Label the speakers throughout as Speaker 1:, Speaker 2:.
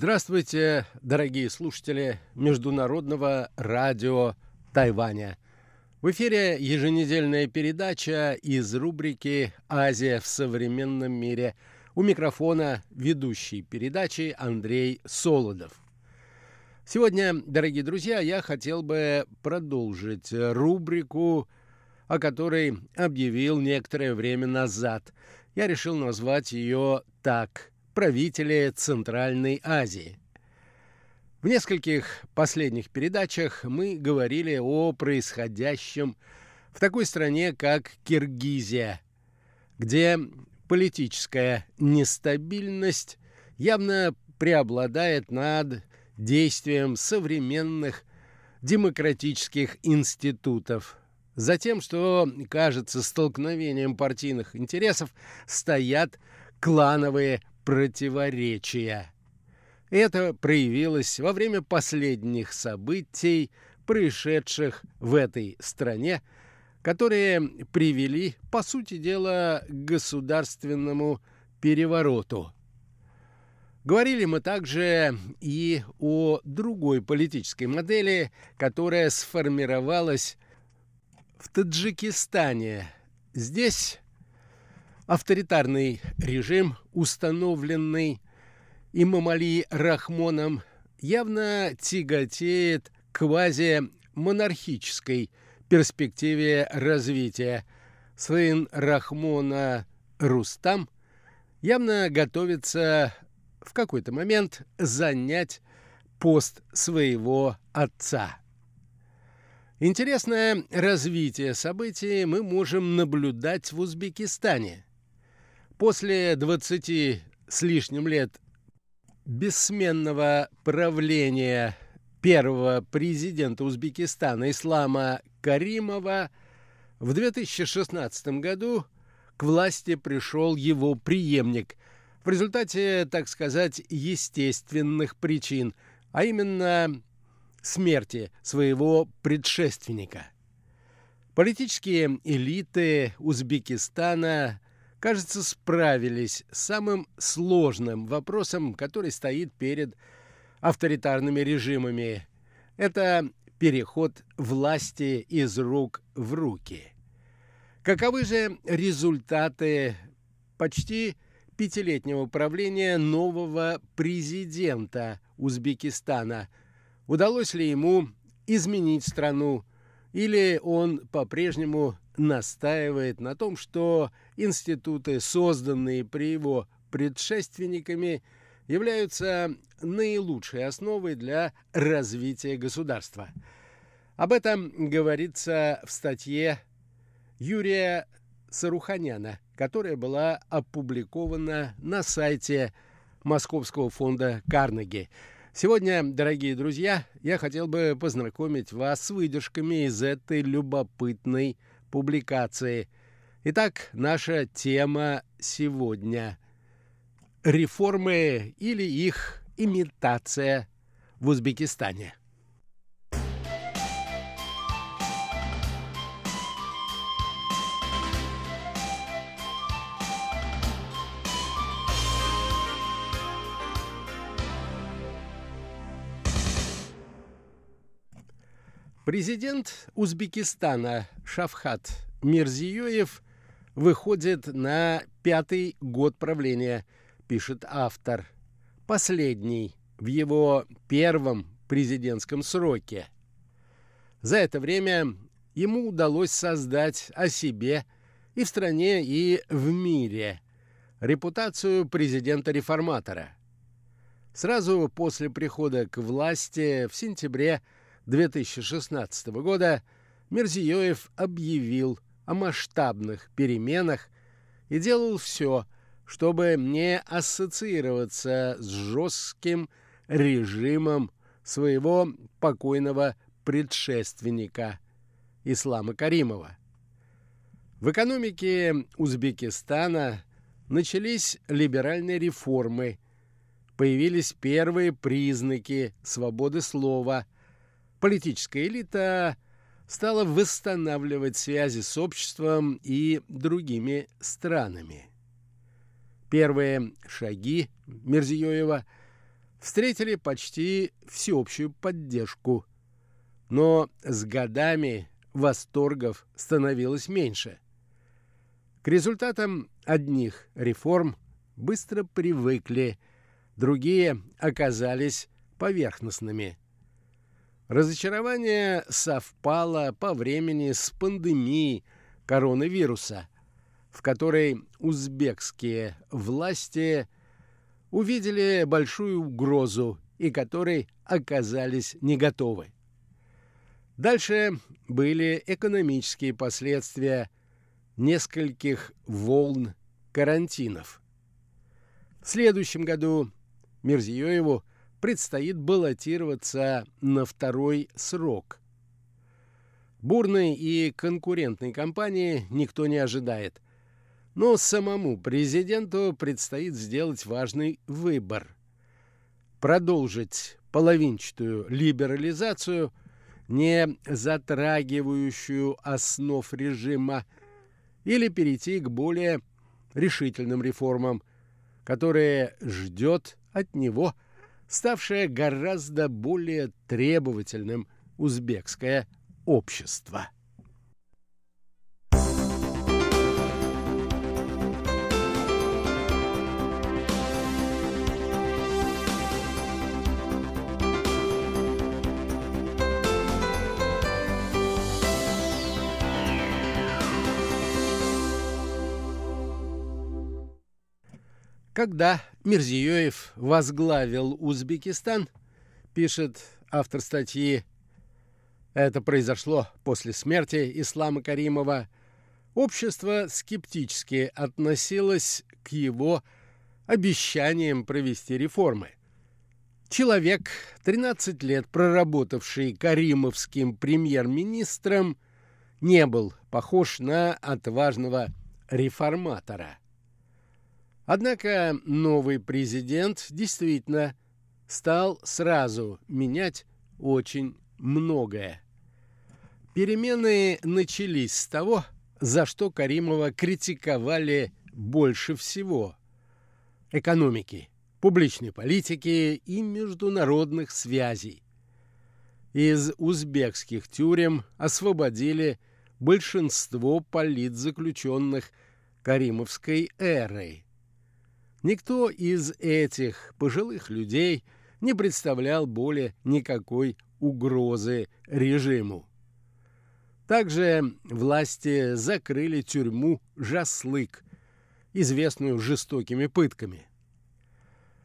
Speaker 1: Здравствуйте, дорогие слушатели Международного радио Тайваня. В эфире еженедельная передача из рубрики «Азия в современном мире». У микрофона ведущий передачи Андрей Солодов. Сегодня, дорогие друзья, я хотел бы продолжить рубрику, о которой объявил некоторое время назад. Я решил назвать ее так – правители Центральной Азии. В нескольких последних передачах мы говорили о происходящем в такой стране, как Киргизия, где политическая нестабильность явно преобладает над действием современных демократических институтов. Затем, что кажется столкновением партийных интересов, стоят клановые противоречия. Это проявилось во время последних событий, происшедших в этой стране, которые привели, по сути дела, к государственному перевороту. Говорили мы также и о другой политической модели, которая сформировалась в Таджикистане. Здесь Авторитарный режим, установленный Имамали Рахмоном, явно тяготеет квази-монархической перспективе развития. Сын Рахмона Рустам явно готовится в какой-то момент занять пост своего отца. Интересное развитие событий мы можем наблюдать в Узбекистане – После 20 с лишним лет бессменного правления первого президента Узбекистана Ислама Каримова в 2016 году к власти пришел его преемник в результате, так сказать, естественных причин, а именно смерти своего предшественника. Политические элиты Узбекистана кажется, справились с самым сложным вопросом, который стоит перед авторитарными режимами. Это переход власти из рук в руки. Каковы же результаты почти пятилетнего правления нового президента Узбекистана? Удалось ли ему изменить страну, или он по-прежнему настаивает на том, что институты, созданные при его предшественниками, являются наилучшей основой для развития государства. Об этом говорится в статье Юрия Саруханяна, которая была опубликована на сайте Московского фонда Карнеги. Сегодня, дорогие друзья, я хотел бы познакомить вас с выдержками из этой любопытной публикации. Итак, наша тема сегодня – реформы или их имитация в Узбекистане. Президент Узбекистана Шавхат Мирзиёев выходит на пятый год правления, пишет автор. Последний в его первом президентском сроке. За это время ему удалось создать о себе и в стране, и в мире репутацию президента-реформатора. Сразу после прихода к власти в сентябре 2016 года Мерзиёев объявил о масштабных переменах и делал все, чтобы не ассоциироваться с жестким режимом своего покойного предшественника Ислама Каримова. В экономике Узбекистана начались либеральные реформы, появились первые признаки свободы слова – политическая элита стала восстанавливать связи с обществом и другими странами. Первые шаги Мерзиёева встретили почти всеобщую поддержку. Но с годами восторгов становилось меньше. К результатам одних реформ быстро привыкли, другие оказались поверхностными. Разочарование совпало по времени с пандемией коронавируса, в которой узбекские власти увидели большую угрозу и которой оказались не готовы. Дальше были экономические последствия нескольких волн карантинов. В следующем году Мирзиёеву предстоит баллотироваться на второй срок. Бурной и конкурентной кампании никто не ожидает. Но самому президенту предстоит сделать важный выбор. Продолжить половинчатую либерализацию, не затрагивающую основ режима, или перейти к более решительным реформам, которые ждет от него ставшее гораздо более требовательным узбекское общество. Когда Мирзиёев возглавил Узбекистан, пишет автор статьи, это произошло после смерти Ислама Каримова, общество скептически относилось к его обещаниям провести реформы. Человек, 13 лет проработавший каримовским премьер-министром, не был похож на отважного реформатора – Однако новый президент действительно стал сразу менять очень многое. Перемены начались с того, за что Каримова критиковали больше всего – экономики, публичной политики и международных связей. Из узбекских тюрем освободили большинство политзаключенных Каримовской эры – Никто из этих пожилых людей не представлял более никакой угрозы режиму. Также власти закрыли тюрьму Жаслык, известную жестокими пытками.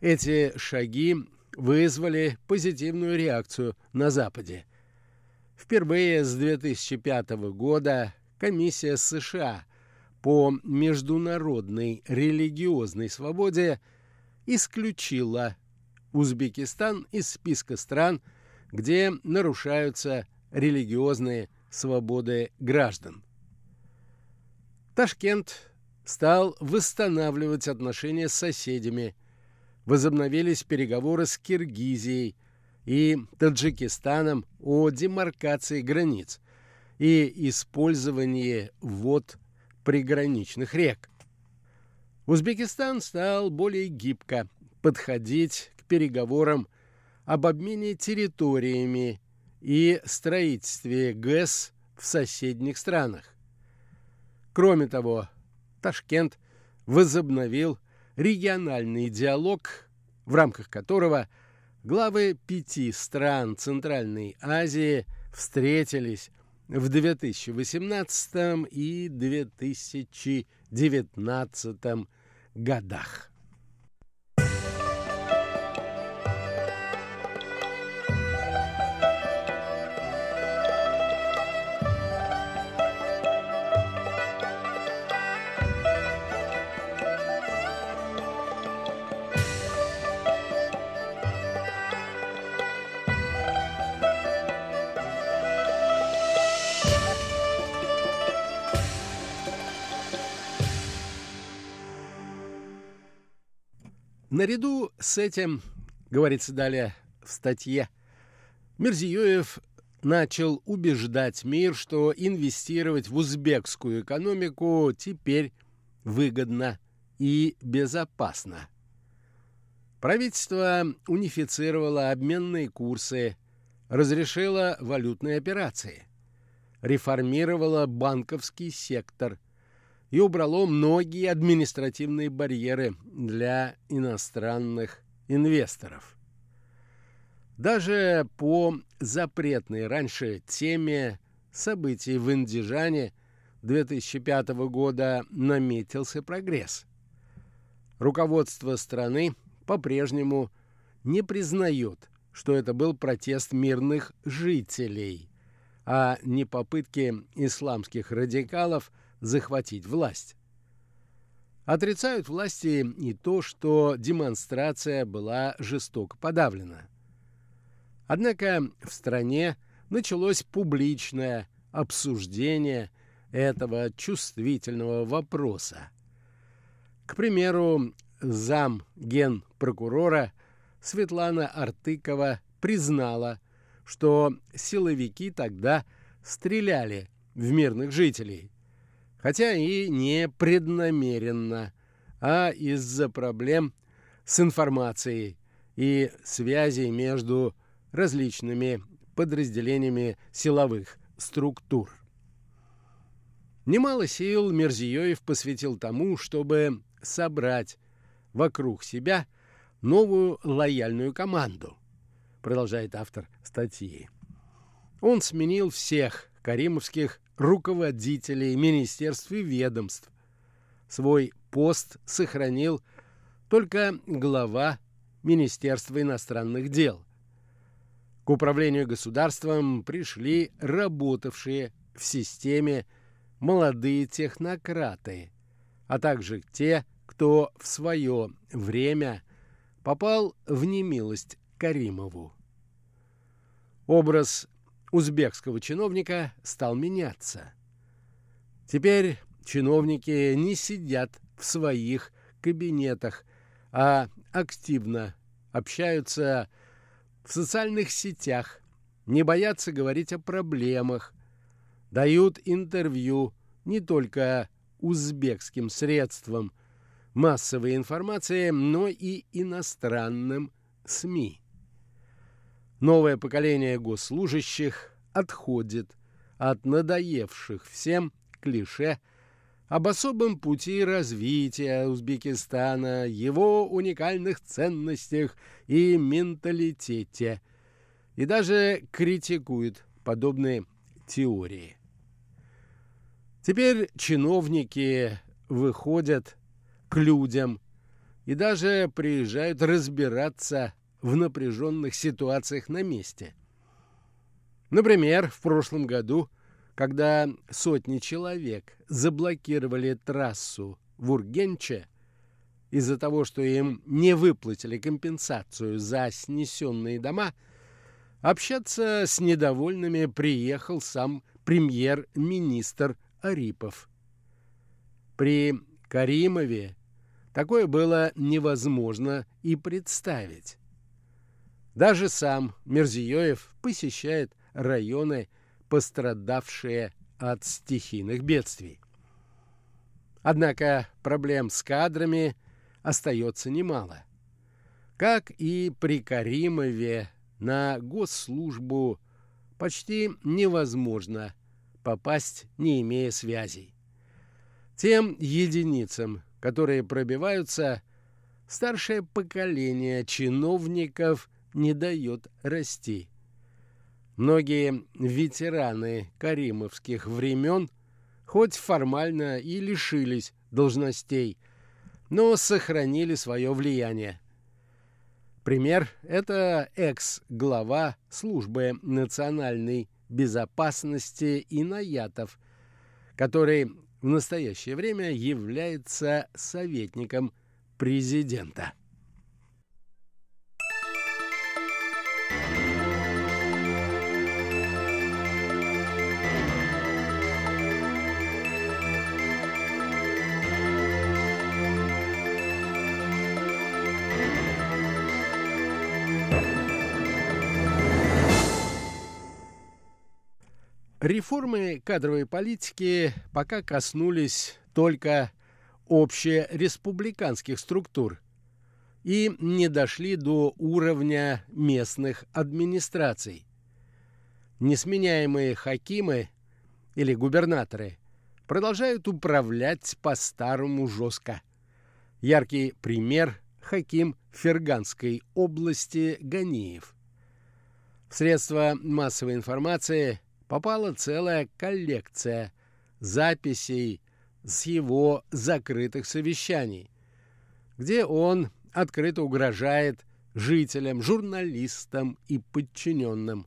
Speaker 1: Эти шаги вызвали позитивную реакцию на Западе. Впервые с 2005 года комиссия США – по международной религиозной свободе исключила Узбекистан из списка стран, где нарушаются религиозные свободы граждан. Ташкент стал восстанавливать отношения с соседями. Возобновились переговоры с Киргизией и Таджикистаном о демаркации границ и использовании вод приграничных рек. Узбекистан стал более гибко подходить к переговорам об обмене территориями и строительстве ГЭС в соседних странах. Кроме того, Ташкент возобновил региональный диалог, в рамках которого главы пяти стран Центральной Азии встретились в 2018 и 2019 годах. Наряду с этим, говорится далее в статье, Мирзиёев начал убеждать мир, что инвестировать в узбекскую экономику теперь выгодно и безопасно. Правительство унифицировало обменные курсы, разрешило валютные операции, реформировало банковский сектор и убрало многие административные барьеры для иностранных инвесторов. Даже по запретной раньше теме событий в Индижане 2005 года наметился прогресс. Руководство страны по-прежнему не признает, что это был протест мирных жителей, а не попытки исламских радикалов захватить власть. Отрицают власти и то, что демонстрация была жестоко подавлена. Однако в стране началось публичное обсуждение этого чувствительного вопроса. К примеру, зам генпрокурора Светлана Артыкова признала, что силовики тогда стреляли в мирных жителей, хотя и не преднамеренно, а из-за проблем с информацией и связей между различными подразделениями силовых структур. Немало сил Мерзиёев посвятил тому, чтобы собрать вокруг себя новую лояльную команду, продолжает автор статьи. Он сменил всех каримовских руководителей министерств и ведомств. Свой пост сохранил только глава Министерства иностранных дел. К управлению государством пришли работавшие в системе молодые технократы, а также те, кто в свое время попал в немилость Каримову. Образ узбекского чиновника стал меняться. Теперь чиновники не сидят в своих кабинетах, а активно общаются в социальных сетях, не боятся говорить о проблемах, дают интервью не только узбекским средствам массовой информации, но и иностранным СМИ. Новое поколение госслужащих отходит от надоевших всем клише об особом пути развития Узбекистана, его уникальных ценностях и менталитете, и даже критикует подобные теории. Теперь чиновники выходят к людям и даже приезжают разбираться в напряженных ситуациях на месте. Например, в прошлом году, когда сотни человек заблокировали трассу в Ургенче из-за того, что им не выплатили компенсацию за снесенные дома, общаться с недовольными приехал сам премьер-министр Арипов. При Каримове такое было невозможно и представить. Даже сам Мерзиёев посещает районы, пострадавшие от стихийных бедствий. Однако проблем с кадрами остается немало. Как и при Каримове на госслужбу почти невозможно попасть, не имея связей. Тем единицам, которые пробиваются, старшее поколение чиновников не дает расти. Многие ветераны каримовских времен хоть формально и лишились должностей, но сохранили свое влияние. Пример – это экс-глава службы национальной безопасности Инаятов, который в настоящее время является советником президента. Реформы кадровой политики пока коснулись только общереспубликанских структур и не дошли до уровня местных администраций. Несменяемые хакимы или губернаторы продолжают управлять по-старому жестко. Яркий пример – хаким Ферганской области Ганиев. Средства массовой информации попала целая коллекция записей с его закрытых совещаний, где он открыто угрожает жителям, журналистам и подчиненным.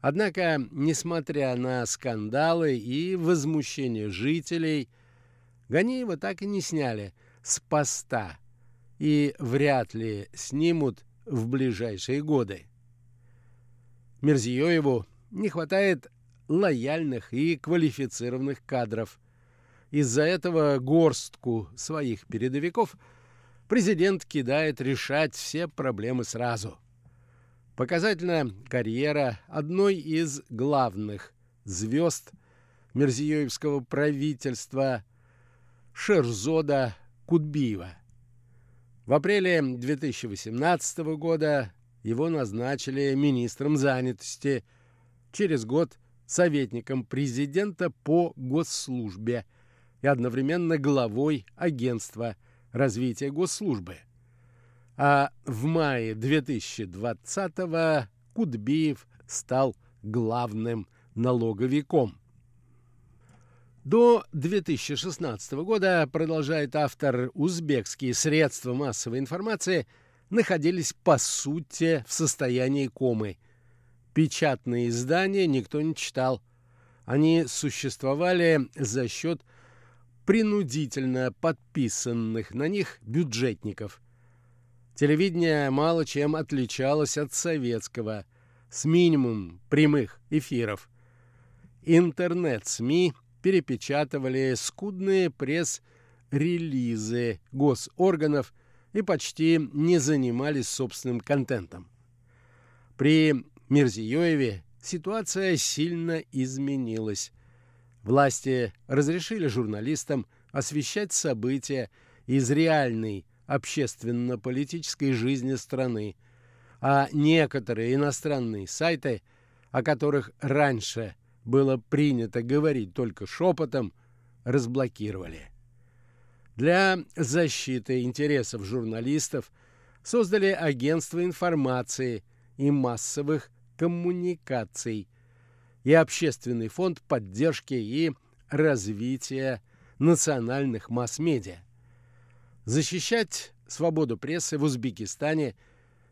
Speaker 1: Однако, несмотря на скандалы и возмущение жителей, Ганиева так и не сняли с поста и вряд ли снимут в ближайшие годы. Мерзиёеву не хватает лояльных и квалифицированных кадров. Из-за этого горстку своих передовиков – президент кидает решать все проблемы сразу. Показательная карьера одной из главных звезд Мерзиёевского правительства Шерзода Кудбиева. В апреле 2018 года его назначили министром занятости, через год советником президента по госслужбе и одновременно главой агентства развития госслужбы. А в мае 2020-го Кудбиев стал главным налоговиком. До 2016 года, продолжает автор, узбекские средства массовой информации находились по сути в состоянии комы. Печатные издания никто не читал. Они существовали за счет принудительно подписанных на них бюджетников. Телевидение мало чем отличалось от советского, с минимум прямых эфиров. Интернет-СМИ перепечатывали скудные пресс-релизы госорганов и почти не занимались собственным контентом. При Мирзиёеве ситуация сильно изменилась. Власти разрешили журналистам освещать события из реальной общественно-политической жизни страны, а некоторые иностранные сайты, о которых раньше было принято говорить только шепотом, разблокировали. Для защиты интересов журналистов создали агентство информации и массовых коммуникаций – и Общественный фонд поддержки и развития национальных масс-медиа. Защищать свободу прессы в Узбекистане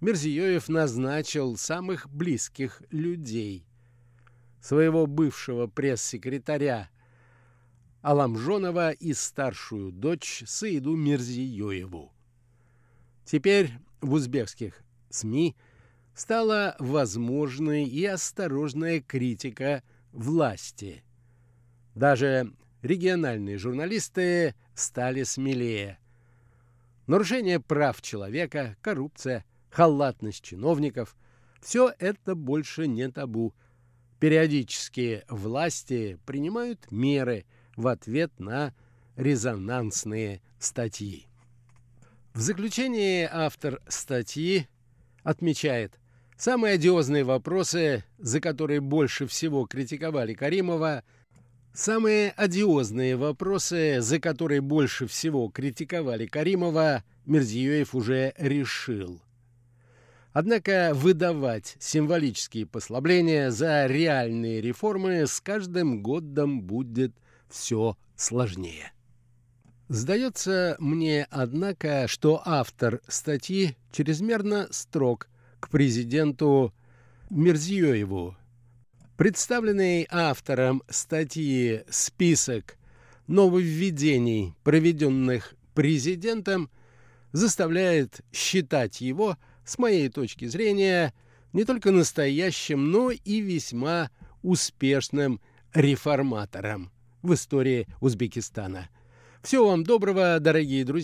Speaker 1: Мирзиёев назначил самых близких людей. Своего бывшего пресс-секретаря Аламжонова и старшую дочь Саиду Мирзиёеву. Теперь в узбекских СМИ – стала возможной и осторожная критика власти. Даже региональные журналисты стали смелее. Нарушение прав человека, коррупция, халатность чиновников – все это больше не табу. Периодически власти принимают меры в ответ на резонансные статьи. В заключение автор статьи отмечает – Самые одиозные вопросы, за которые больше всего критиковали Каримова, самые одиозные вопросы, за которые больше всего критиковали Каримова, Мерзиёев уже решил. Однако выдавать символические послабления за реальные реформы с каждым годом будет все сложнее. Сдается мне, однако, что автор статьи чрезмерно строг – к президенту Мирзиёеву. Представленный автором статьи «Список нововведений, проведенных президентом», заставляет считать его, с моей точки зрения, не только настоящим, но и весьма успешным реформатором в истории Узбекистана. Всего вам доброго, дорогие друзья!